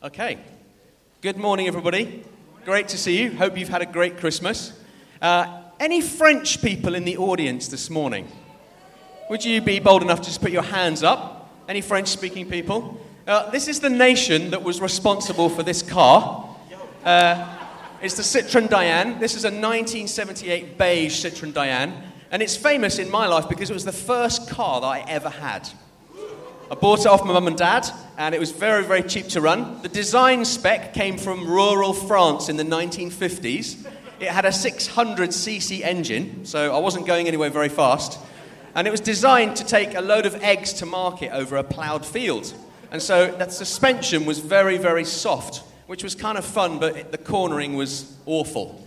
Okay. Good morning, everybody. Great to see you. Hope you've had a great Christmas. Uh, any French people in the audience this morning? Would you be bold enough to just put your hands up? Any French speaking people? Uh, this is the nation that was responsible for this car. Uh, it's the Citroën Dyane. This is a 1978 beige Citroën Dyane. And it's famous in my life because it was the first car that I ever had. I bought it off my mum and dad, and it was very, very cheap to run. The design spec came from rural France in the 1950s. It had a 600cc engine, so I wasn't going anywhere very fast. And it was designed to take a load of eggs to market over a ploughed field. And so that suspension was very, very soft, which was kind of fun, but it, the cornering was awful.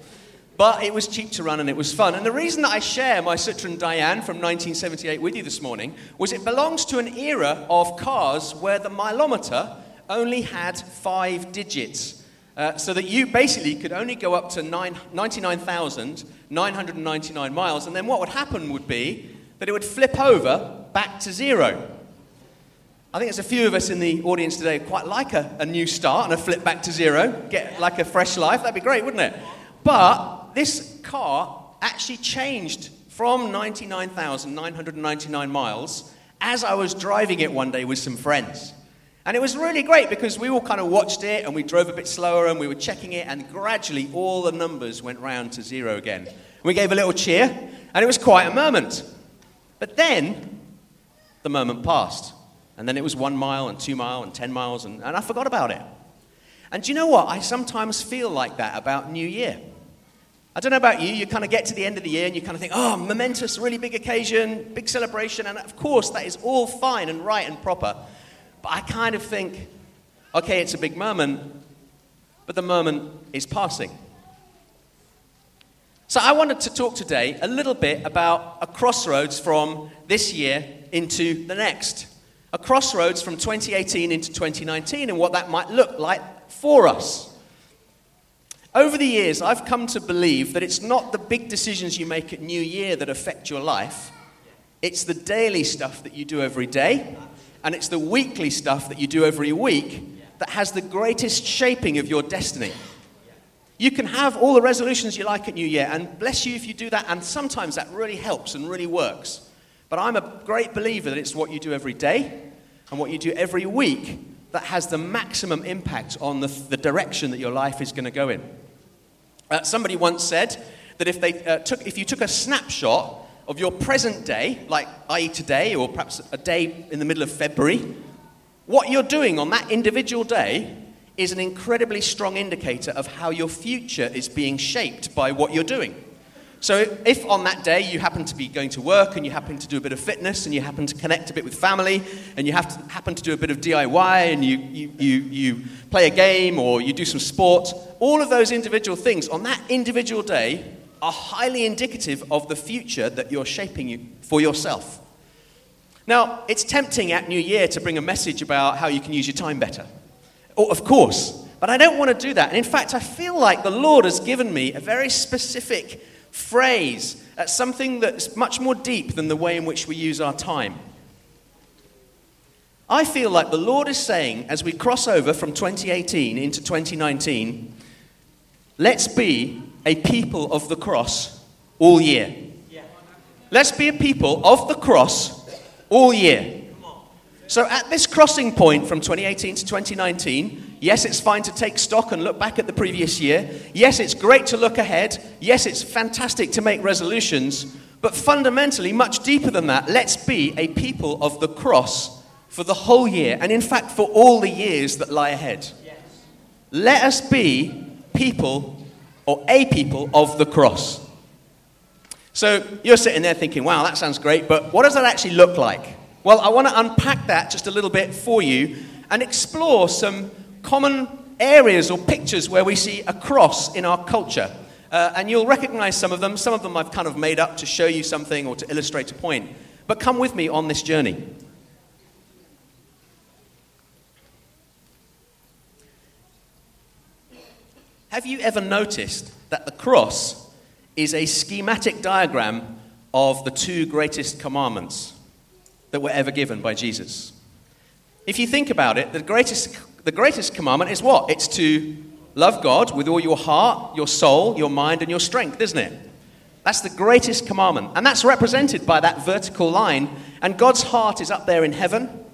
But it was cheap to run and it was fun. And the reason that I share my Citroën Dyane from 1978 with you this morning was it belongs to an era of cars where the mileometer only had five digits. Uh, so that you basically could only go up to 99,999 miles. And then what would happen would be that it would flip over back to zero. I think there's a few of us in the audience today quite like a, a new start and a flip back to zero, get like a fresh life. That'd be great, wouldn't it? But this car actually changed from 99,999 miles as I was driving it one day with some friends. And it was really great because we all kind of watched it and we drove a bit slower and we were checking it, and gradually all the numbers went round to zero again. We gave a little cheer, and it was quite a moment. But then the moment passed, and then it was one mile and two mile and ten miles, and, and I forgot about it. And do you know what? I sometimes feel like that about New Year. I don't know about you, you kind of get to the end of the year and you kind of think, oh, momentous, really big occasion, big celebration, and of course that is all fine and right and proper. But I kind of think, okay, it's a big moment, but the moment is passing. So I wanted to talk today a little bit about a crossroads from this year into the next. A crossroads from 2018 into 2019 and what that might look like for us. Over the years, I've come to believe that it's not the big decisions you make at New Year that affect your life, it's the daily stuff that you do every day, and it's the weekly stuff that you do every week that has the greatest shaping of your destiny. You can have all the resolutions you like at New Year, and bless you if you do that, and sometimes that really helps and really works. But I'm a great believer that it's what you do every day and what you do every week that has the maximum impact on the, the direction that your life is going to go in. Uh, somebody once said that if, they, uh, took, if you took a snapshot of your present day, like i.e., today, or perhaps a day in the middle of February, what you're doing on that individual day is an incredibly strong indicator of how your future is being shaped by what you're doing. So, if on that day you happen to be going to work and you happen to do a bit of fitness and you happen to connect a bit with family and you have to, happen to do a bit of DIY and you, you, you, you play a game or you do some sport, all of those individual things on that individual day are highly indicative of the future that you're shaping for yourself. Now, it's tempting at New Year to bring a message about how you can use your time better. Oh, of course, but I don't want to do that. And in fact, I feel like the Lord has given me a very specific phrase, at something that's much more deep than the way in which we use our time. I feel like the Lord is saying, as we cross over from 2018 into 2019, let's be a people of the cross all year. Let's be a people of the cross all year. So, at this crossing point from 2018 to 2019, yes, it's fine to take stock and look back at the previous year. Yes, it's great to look ahead. Yes, it's fantastic to make resolutions. But fundamentally, much deeper than that, let's be a people of the cross for the whole year, and in fact, for all the years that lie ahead. Yes. Let us be people or a people of the cross. So, you're sitting there thinking, wow, that sounds great, but what does that actually look like? Well, I want to unpack that just a little bit for you and explore some common areas or pictures where we see a cross in our culture. Uh, and you'll recognize some of them. Some of them I've kind of made up to show you something or to illustrate a point. But come with me on this journey. Have you ever noticed that the cross is a schematic diagram of the two greatest commandments? that were ever given by Jesus. If you think about it, the greatest the greatest commandment is what? It's to love God with all your heart, your soul, your mind, and your strength, isn't it? That's the greatest commandment. And that's represented by that vertical line. And God's heart is up there in heaven,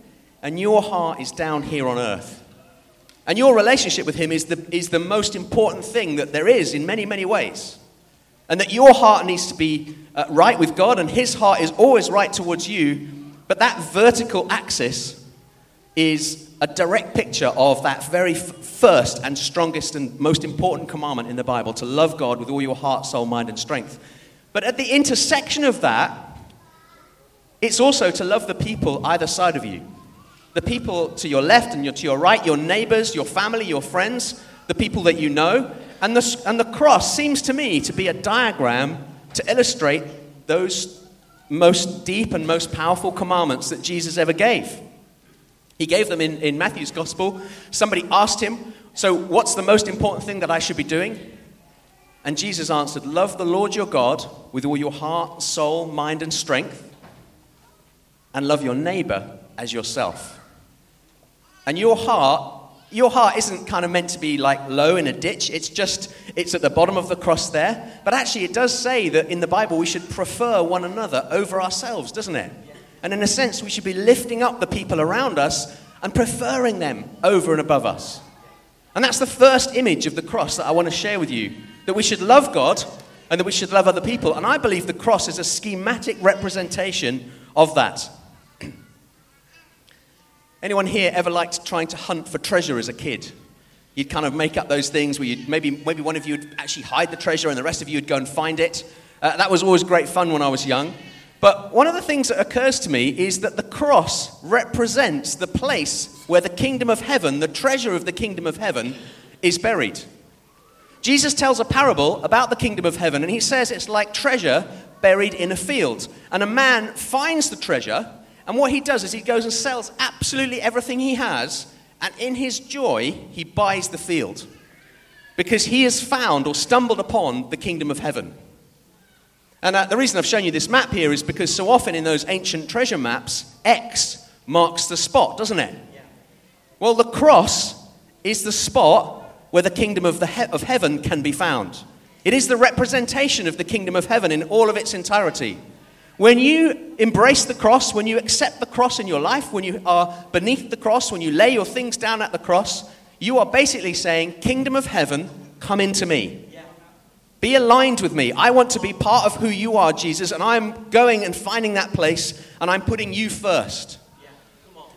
and your heart is down here on earth. And your relationship with Him is the, is the most important thing that there is in many, many ways. And that your heart needs to be uh, right with God, and His heart is always right towards you. But that vertical axis is a direct picture of that very f- first and strongest and most important commandment in the Bible to love God with all your heart, soul, mind, and strength. But at the intersection of that, it's also to love the people either side of you. The people to your left and your, to your right, your neighbors, your family, your friends, the people that you know. And the, and the cross seems to me to be a diagram to illustrate those most deep and most powerful commandments that Jesus ever gave. He gave them in, in Matthew's gospel. Somebody asked him, So, what's the most important thing that I should be doing? And Jesus answered, Love the Lord your God with all your heart, soul, mind, and strength, and love your neighbor as yourself. And your heart, your heart isn't kind of meant to be like low in a ditch. It's just, it's at the bottom of the cross there. But actually, it does say that in the Bible we should prefer one another over ourselves, doesn't it? And in a sense, we should be lifting up the people around us and preferring them over and above us. And that's the first image of the cross that I want to share with you that we should love God and that we should love other people. And I believe the cross is a schematic representation of that. Anyone here ever liked trying to hunt for treasure as a kid? You'd kind of make up those things where you'd maybe, maybe one of you would actually hide the treasure and the rest of you would go and find it. Uh, that was always great fun when I was young. But one of the things that occurs to me is that the cross represents the place where the kingdom of heaven, the treasure of the kingdom of heaven, is buried. Jesus tells a parable about the kingdom of heaven, and he says it's like treasure buried in a field. And a man finds the treasure, and what he does is he goes and sells absolutely everything he has, and in his joy, he buys the field. Because he has found or stumbled upon the kingdom of heaven. And uh, the reason I've shown you this map here is because so often in those ancient treasure maps, X marks the spot, doesn't it? Well, the cross is the spot where the kingdom of, the he- of heaven can be found. It is the representation of the kingdom of heaven in all of its entirety. When you embrace the cross, when you accept the cross in your life, when you are beneath the cross, when you lay your things down at the cross, you are basically saying, Kingdom of heaven, come into me. Be aligned with me. I want to be part of who you are, Jesus, and I'm going and finding that place, and I'm putting you first.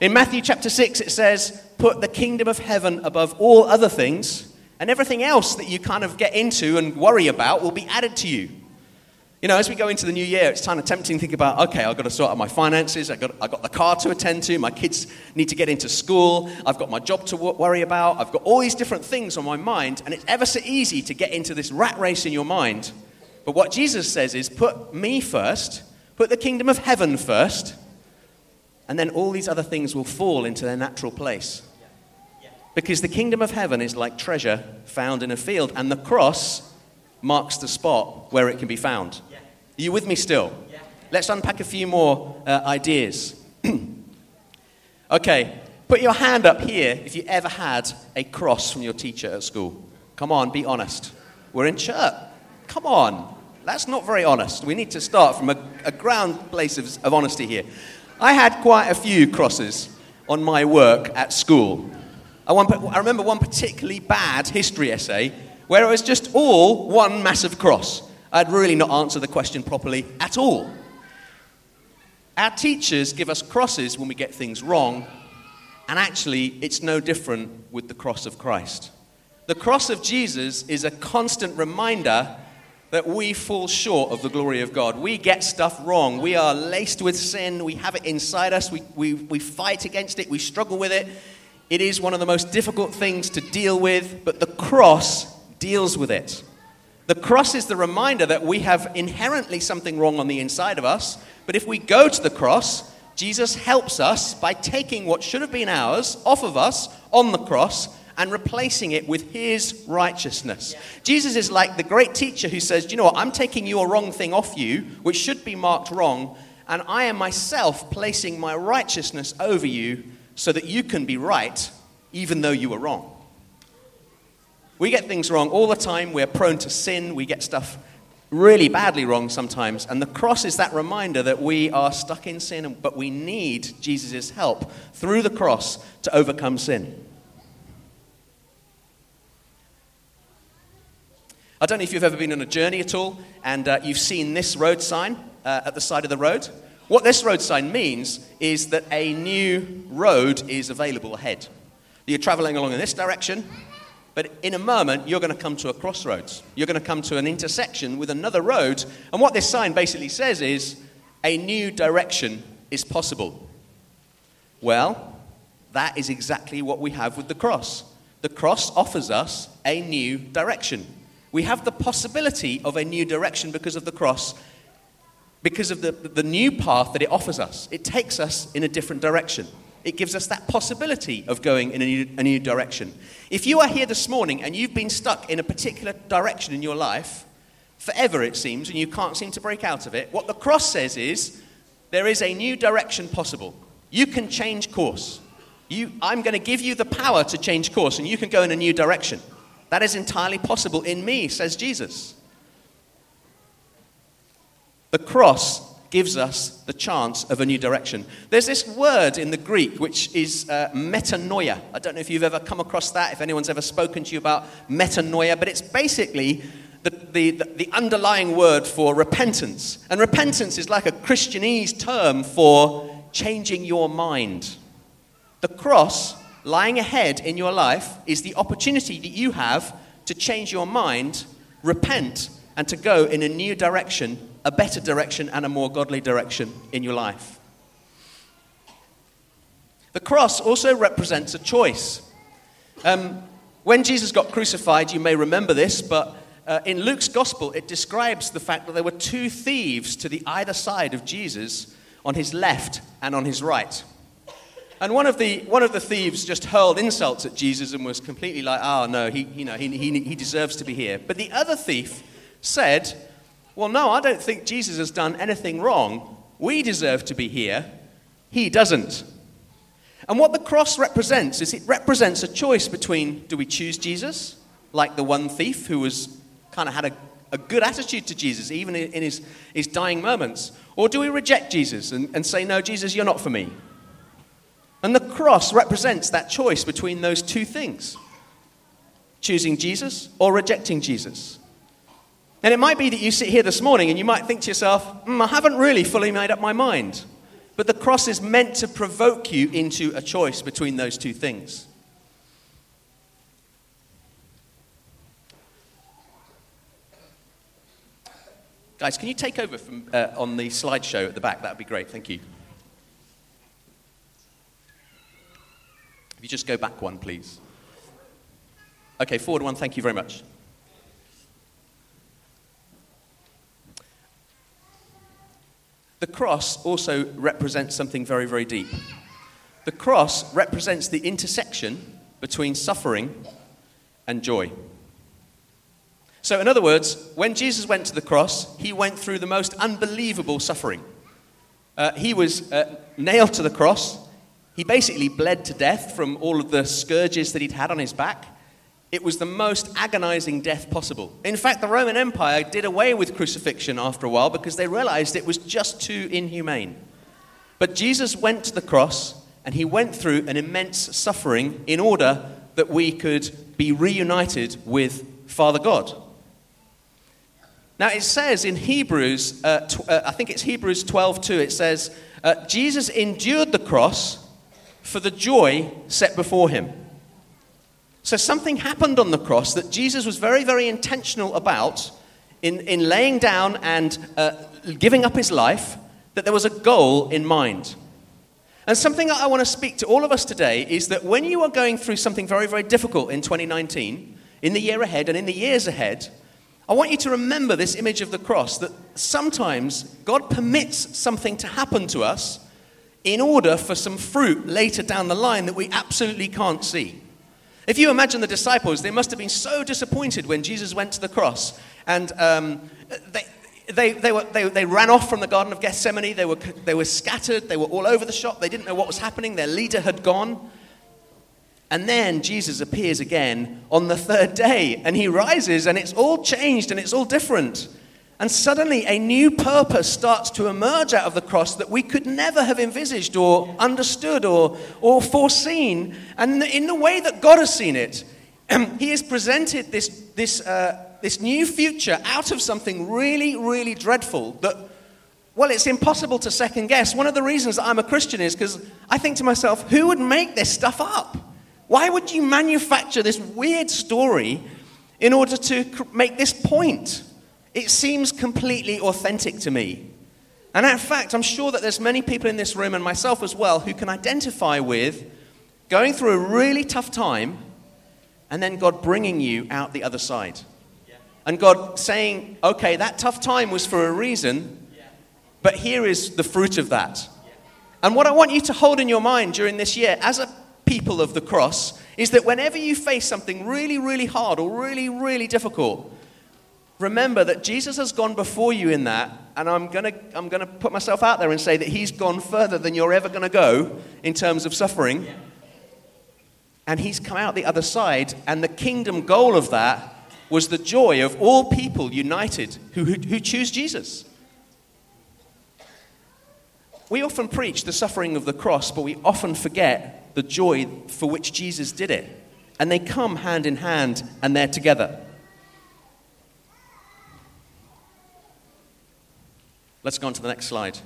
In Matthew chapter 6, it says, Put the kingdom of heaven above all other things, and everything else that you kind of get into and worry about will be added to you. You know, as we go into the new year, it's kind of tempting to think about, okay, I've got to sort out my finances, I've got, I've got the car to attend to, my kids need to get into school, I've got my job to worry about, I've got all these different things on my mind, and it's ever so easy to get into this rat race in your mind. But what Jesus says is, put me first, put the kingdom of heaven first, and then all these other things will fall into their natural place. Because the kingdom of heaven is like treasure found in a field, and the cross marks the spot where it can be found. Are you with me still? Yeah. Let's unpack a few more uh, ideas. okay, put your hand up here if you ever had a cross from your teacher at school. Come on, be honest. We're in church. Come on. That's not very honest. We need to start from a, a ground place of, of honesty here. I had quite a few crosses on my work at school. I, want, I remember one particularly bad history essay where it was just all one massive cross. I'd really not answer the question properly at all. Our teachers give us crosses when we get things wrong, and actually, it's no different with the cross of Christ. The cross of Jesus is a constant reminder that we fall short of the glory of God. We get stuff wrong. We are laced with sin. We have it inside us. We, we, we fight against it. We struggle with it. It is one of the most difficult things to deal with, but the cross deals with it. The cross is the reminder that we have inherently something wrong on the inside of us, but if we go to the cross, Jesus helps us by taking what should have been ours off of us on the cross and replacing it with his righteousness. Yeah. Jesus is like the great teacher who says, You know what? I'm taking your wrong thing off you, which should be marked wrong, and I am myself placing my righteousness over you so that you can be right even though you were wrong. We get things wrong all the time. We're prone to sin. We get stuff really badly wrong sometimes. And the cross is that reminder that we are stuck in sin, but we need Jesus' help through the cross to overcome sin. I don't know if you've ever been on a journey at all and uh, you've seen this road sign uh, at the side of the road. What this road sign means is that a new road is available ahead. You're traveling along in this direction, but in a moment, you're going to come to a crossroads. You're going to come to an intersection with another road. And what this sign basically says is a new direction is possible. Well, that is exactly what we have with the cross. The cross offers us a new direction. We have the possibility of a new direction because of the cross, because of the, the new path that it offers us. It takes us in a different direction. It gives us that possibility of going in a new, a new direction. If you are here this morning and you've been stuck in a particular direction in your life, forever it seems, and you can't seem to break out of it, what the cross says is there is a new direction possible. You can change course. You, I'm going to give you the power to change course, and you can go in a new direction. That is entirely possible in me, says Jesus. The cross gives us the chance of a new direction. There's this word in the Greek which is uh, metanoia. I don't know if you've ever come across that, if anyone's ever spoken to you about metanoia, but it's basically the, the, the underlying word for repentance. And repentance is like a Christianese term for changing your mind. The cross lying ahead in your life is the opportunity that you have to change your mind, repent, and to go in a new direction a better direction and a more godly direction in your life. The cross also represents a choice. Um, when Jesus got crucified, you may remember this, but uh, in Luke's gospel, it describes the fact that there were two thieves to the either side of Jesus on his left and on his right. And one of the, one of the thieves just hurled insults at Jesus and was completely like, oh, no, he, you know, he, he, he deserves to be here. But the other thief said, well, no, I don't think Jesus has done anything wrong. We deserve to be here. He doesn't. And what the cross represents is it represents a choice between do we choose Jesus, like the one thief who was kind of had a, a good attitude to Jesus, even in his, his dying moments, or do we reject Jesus and, and say, no, Jesus, you're not for me? And the cross represents that choice between those two things choosing Jesus or rejecting Jesus. And it might be that you sit here this morning and you might think to yourself, mm, I haven't really fully made up my mind. But the cross is meant to provoke you into a choice between those two things. Guys, can you take over from, uh, on the slideshow at the back? That would be great. Thank you. If you just go back one, please. Okay, forward one. Thank you very much. The cross also represents something very, very deep. The cross represents the intersection between suffering and joy. So, in other words, when Jesus went to the cross, he went through the most unbelievable suffering. Uh, he was uh, nailed to the cross. He basically bled to death from all of the scourges that he'd had on his back. It was the most agonizing death possible. In fact, the Roman Empire did away with crucifixion after a while because they realized it was just too inhumane. But Jesus went to the cross and he went through an immense suffering in order that we could be reunited with Father God. Now, it says in Hebrews, uh, tw- uh, I think it's Hebrews 12 2, it says, uh, Jesus endured the cross for the joy set before him. So something happened on the cross that Jesus was very, very intentional about in, in laying down and uh, giving up his life, that there was a goal in mind. And something I want to speak to all of us today is that when you are going through something very, very difficult in 2019, in the year ahead and in the years ahead, I want you to remember this image of the cross that sometimes God permits something to happen to us in order for some fruit later down the line that we absolutely can't see. If you imagine the disciples, they must have been so disappointed when Jesus went to the cross. And um, they, they, they, were, they, they ran off from the Garden of Gethsemane. They were, they were scattered. They were all over the shop. They didn't know what was happening. Their leader had gone. And then Jesus appears again on the third day and he rises and it's all changed and it's all different. And suddenly a new purpose starts to emerge out of the cross that we could never have envisaged or understood or, or foreseen. And in the way that God has seen it, he has presented this, this, uh, this new future out of something really, really dreadful that, well, it's impossible to second guess. One of the reasons I'm a Christian is because I think to myself, who would make this stuff up? Why would you manufacture this weird story in order to make this point? It seems completely authentic to me. And in fact, I'm sure that there's many people in this room and myself as well who can identify with going through a really tough time and then God bringing you out the other side. And God saying, okay, that tough time was for a reason, but here is the fruit of that. And what I want you to hold in your mind during this year as a people of the cross is that whenever you face something really, really hard or really, really difficult, remember that Jesus has gone before you in that, and I'm going to I'm to put myself out there and say that he's gone further than you're ever going to go in terms of suffering. And he's come out the other side, and the kingdom goal of that was the joy of all people united who, who, who choose Jesus. We often preach the suffering of the cross, but we often forget the joy for which Jesus did it. And they come hand in hand and they're together. Let's go on to the next slide.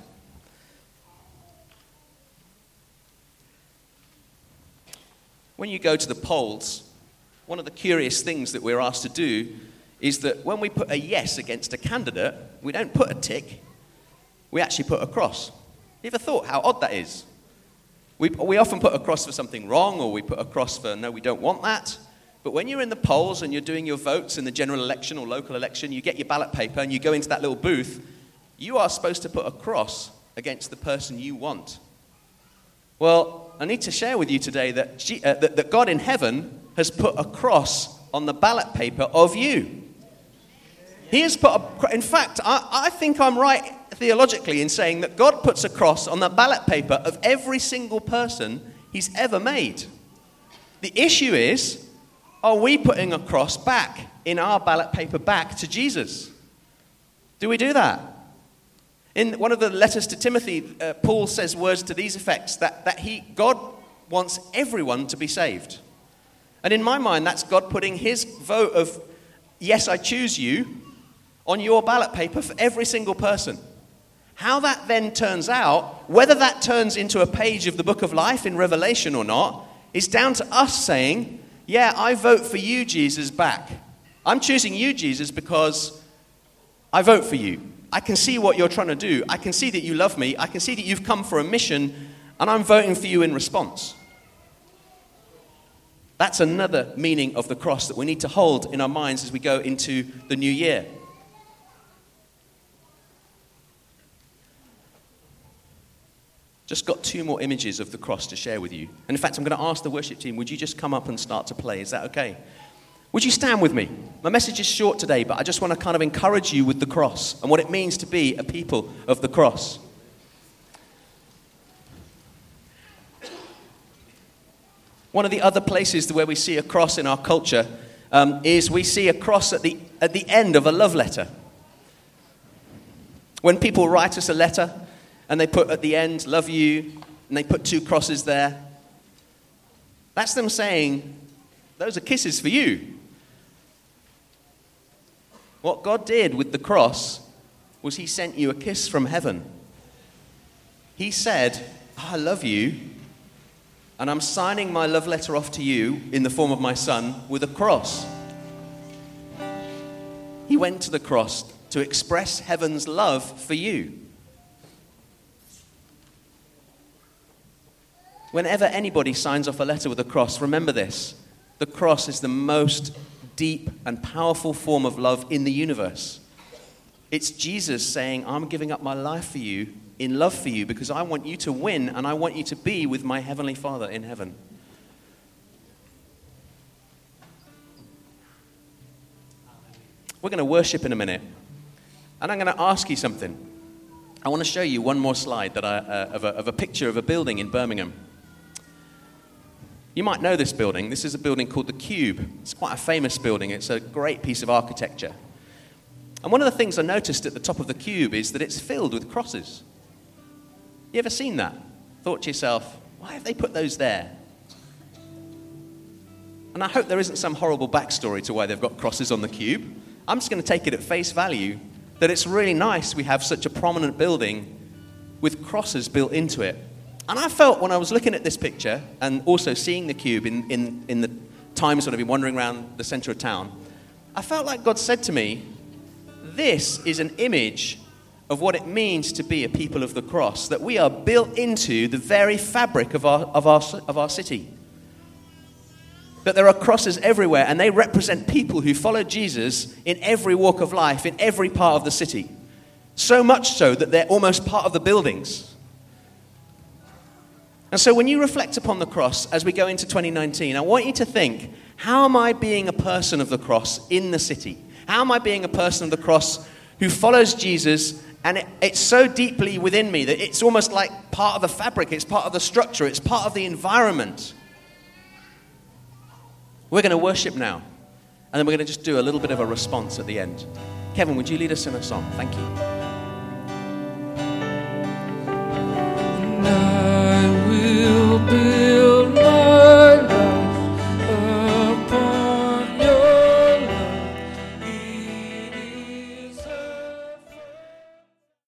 When you go to the polls, one of the curious things that we're asked to do is that when we put a yes against a candidate, we don't put a tick, we actually put a cross. You ever thought how odd that is? We, we often put a cross for something wrong, or we put a cross for no, we don't want that. But when you're in the polls and you're doing your votes in the general election or local election, you get your ballot paper and you go into that little booth, you are supposed to put a cross against the person you want. Well, I need to share with you today that, G, uh, that, that God in heaven has put a cross on the ballot paper of you. He has put a, in fact, I, I think I'm right theologically in saying that God puts a cross on the ballot paper of every single person he's ever made. The issue is are we putting a cross back in our ballot paper back to Jesus? Do we do that? In one of the letters to Timothy, uh, Paul says words to these effects that, that he, God wants everyone to be saved. And in my mind, that's God putting his vote of, yes, I choose you, on your ballot paper for every single person. How that then turns out, whether that turns into a page of the book of life in Revelation or not, is down to us saying, Yeah, I vote for you, Jesus, back. I'm choosing you, Jesus, because I vote for you. I can see what you're trying to do. I can see that you love me. I can see that you've come for a mission, and I'm voting for you in response. That's another meaning of the cross that we need to hold in our minds as we go into the new year. Just got two more images of the cross to share with you. And in fact, I'm going to ask the worship team, would you just come up and start to play? Is that okay? Would you stand with me? My message is short today, but I just want to kind of encourage you with the cross and what it means to be a people of the cross. One of the other places where we see a cross in our culture um, is we see a cross at the, at the end of a love letter. When people write us a letter, and they put at the end, love you, and they put two crosses there. That's them saying, those are kisses for you. What God did with the cross was He sent you a kiss from heaven. He said, I love you, and I'm signing my love letter off to you in the form of my son with a cross. He went to the cross to express heaven's love for you. Whenever anybody signs off a letter with a cross, remember this the cross is the most deep and powerful form of love in the universe. It's Jesus saying, I'm giving up my life for you in love for you because I want you to win and I want you to be with my Heavenly Father in heaven. We're going to worship in a minute. And I'm going to ask you something. I want to show you one more slide that I, uh, of, a, of a picture of a building in Birmingham. You might know this building. This is a building called the Cube. It's quite a famous building, it's a great piece of architecture. And one of the things I noticed at the top of the Cube is that it's filled with crosses. You ever seen that? Thought to yourself, why have they put those there? And I hope there isn't some horrible backstory to why they've got crosses on the cube. I'm just going to take it at face value that it's really nice we have such a prominent building with crosses built into it. And I felt when I was looking at this picture and also seeing the cube in, in, in the times when I've been wandering around the center of town, I felt like God said to me, This is an image of what it means to be a people of the cross, that we are built into the very fabric of our, of our, of our city. That there are crosses everywhere, and they represent people who follow Jesus in every walk of life, in every part of the city. So much so that they're almost part of the buildings. And so when you reflect upon the cross as we go into 2019, I want you to think how am I being a person of the cross in the city? How am I being a person of the cross who follows Jesus and it, it's so deeply within me that it's almost like part of the fabric, it's part of the structure, it's part of the environment. We're going to worship now, and then we're going to just do a little bit of a response at the end. Kevin, would you lead us in a song? Thank you.